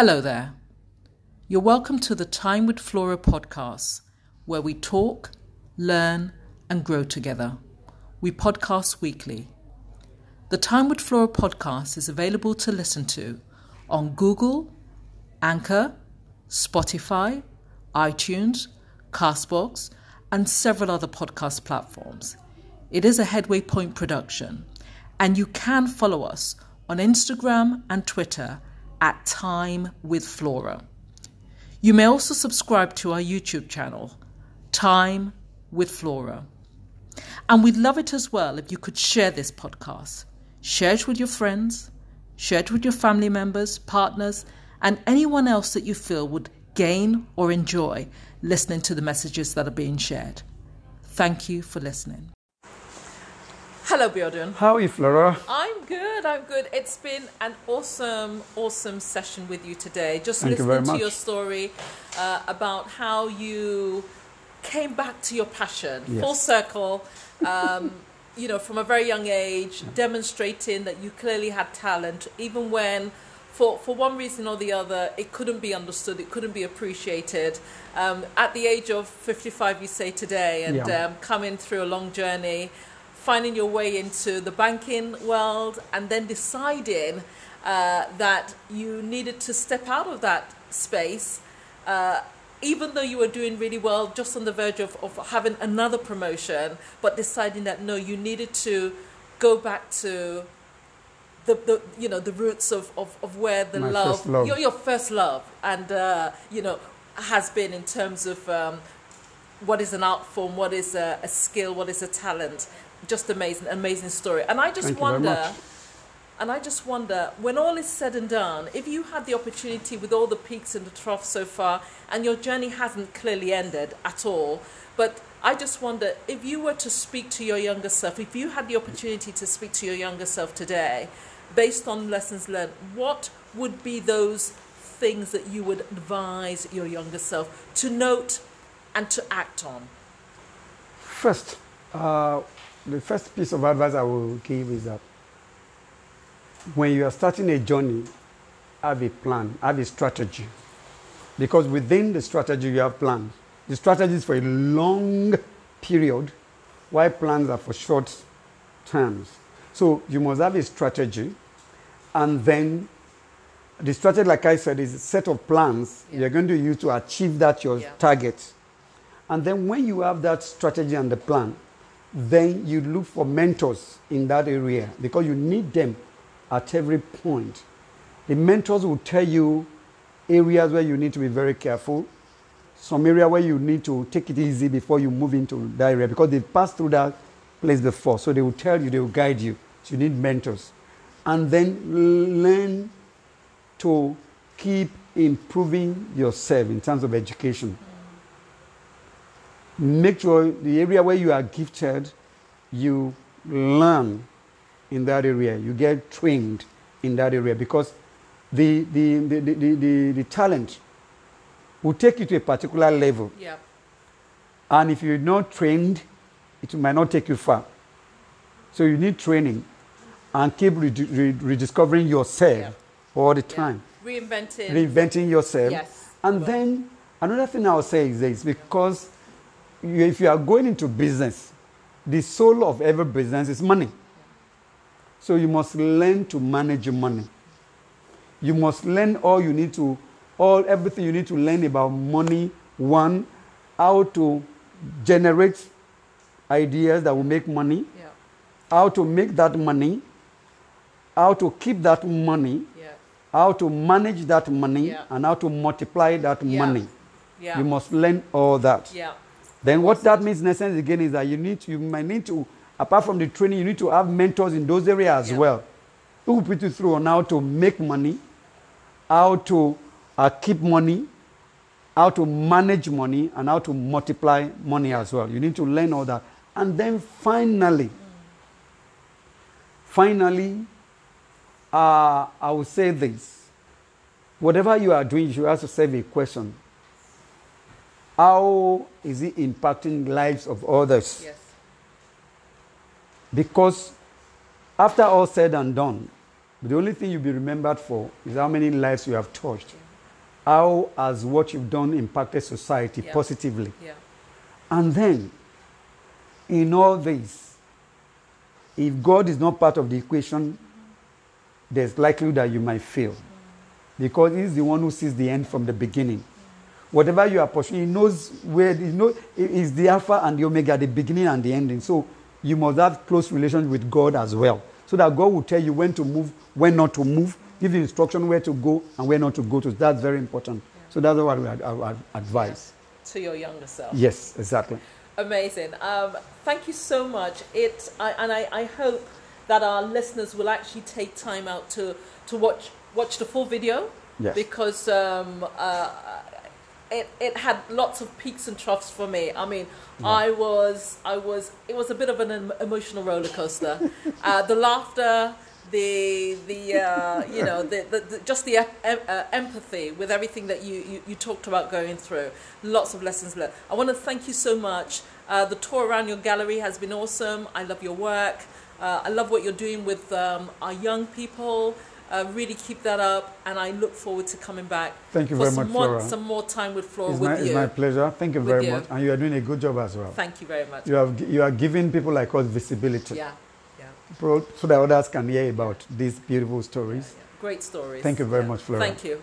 Hello there. You're welcome to the Time with Flora podcast, where we talk, learn, and grow together. We podcast weekly. The Time with Flora podcast is available to listen to on Google, Anchor, Spotify, iTunes, Castbox, and several other podcast platforms. It is a Headway Point production, and you can follow us on Instagram and Twitter at Time with Flora. You may also subscribe to our YouTube channel, Time with Flora. And we'd love it as well if you could share this podcast. Share it with your friends, share it with your family members, partners, and anyone else that you feel would gain or enjoy listening to the messages that are being shared. Thank you for listening. Hello, Biodun. How are you, Flora? I'm good. I'm good. It's been an awesome, awesome session with you today. Just Thank you listening very to your story uh, about how you came back to your passion, Yes. full circle. Um, you know, from a very young age, demonstrating that you clearly had talent, even when. For, for one reason or the other, it couldn't be understood, it couldn't be appreciated. Um, at the age of 55, you say today, and Yeah. um, coming through a long journey, finding your way into the banking world, and then deciding uh, that you needed to step out of that space, uh, even though you were doing really well, just on the verge of, of having another promotion, but deciding that no, you needed to go back to the, the you know the roots of, of, of where the love, first love. Your, your first love and uh, you know has been in terms of um, what is an art form what is a, a skill what is a talent? Just amazing amazing story. And I just Thank wonder and I just wonder when all is said and done if you had the opportunity with all the peaks and the troughs so far and your journey hasn't clearly ended at all but I just wonder if you were to speak to your younger self, if you had the opportunity to speak to your younger self today, based on lessons learned, what would be those things that you would advise your younger self? To note and to act on? First, uh, the first piece of advice I will give is that when you are starting a journey, have a plan, have a strategy. Because within the strategy, you have plans. The strategy is for a long period, while plans are for short terms. So you must have a strategy, and then the strategy, like I said, is a set of plans Yeah. you're going to use to achieve that your Yeah. target. And then when you have that strategy and the plan, then you look for mentors in that area because you need them at every point. The mentors will tell you areas where you need to be very careful, some area where you need to take it easy before you move into that area because they've passed through that place before. So they will tell you, they will guide you. So you need mentors. And then learn to keep improving yourself in terms of education. Make sure the area where you are gifted, you learn in that area. You get trained in that area because the, the, the, the, the, the, talent will take you to a particular level. Yeah. And if you're not trained, it might not take you far. So you need training and keep redi- re- rediscovering yourself Yeah. all the time, Reinventing. reinventing yourself. Yes. And Well. then another thing I'll say is this because you, if you are going into business, the soul of every business is money. So you must learn to manage your money. You must learn all you need to, all everything you need to learn about money. One, how to generate ideas that will make money, yeah. how to make that money, how to keep that money, Yeah. how to manage that money, Yeah. and how to multiply that money. You must learn all that. Then what that means in essence again is that you need to, you might need to, apart from the training, you need to have mentors in those areas as Yeah. well. Who will put you through on how to make money, how to uh, keep money, how to manage money, and how to multiply money as well. You need to learn all that. And then finally, finally, uh, I will say this. Whatever you are doing, you should ask yourself a question. How is it impacting lives of others? Yes. Because after all said and done, the only thing you'll be remembered for is how many lives you have touched how has what you've done impacted society Yeah. positively? Yeah. And then, in all this, if God is not part of the equation, there's likely that you might fail. Mm-hmm. Because He's the one who sees the end from the beginning. Whatever you are pursuing, He knows where, He knows, is the Alpha and the Omega, the beginning and the ending. So you must have close relations with God as well. So that God will tell you when to move, when not to move, give you instruction where to go and where not to go to. That's very important. So that's what I advise. To your younger self. Yes, exactly. Amazing. Um, thank you so much. It I, and I, I hope that our listeners will actually take time out to to watch watch the full video Yes. because um, uh, it it had lots of peaks and troughs for me. I mean, I was I was it was a bit of an emotional roller coaster. uh, the laughter. The the uh, you know the, the, the just the em- uh, empathy with everything that you, you, you talked about going through lots of lessons learned. I want to thank you so much. Uh, the tour around your gallery has been awesome. I love your work. Uh, I love what you're doing with um, our young people. Uh, really keep that up, and I look forward to coming back. Thank you for very some much, more, Flora. Some more time with Flora It's with my, you. it's my pleasure. Thank you very you. much. And you are doing a good job as well. Thank you very much. You, have, you are giving people like us visibility Yeah, yeah, so that others can hear about these beautiful stories. yeah. Great stories. Thank you very Yeah. much, Flora. Thank you.